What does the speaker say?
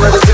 the city,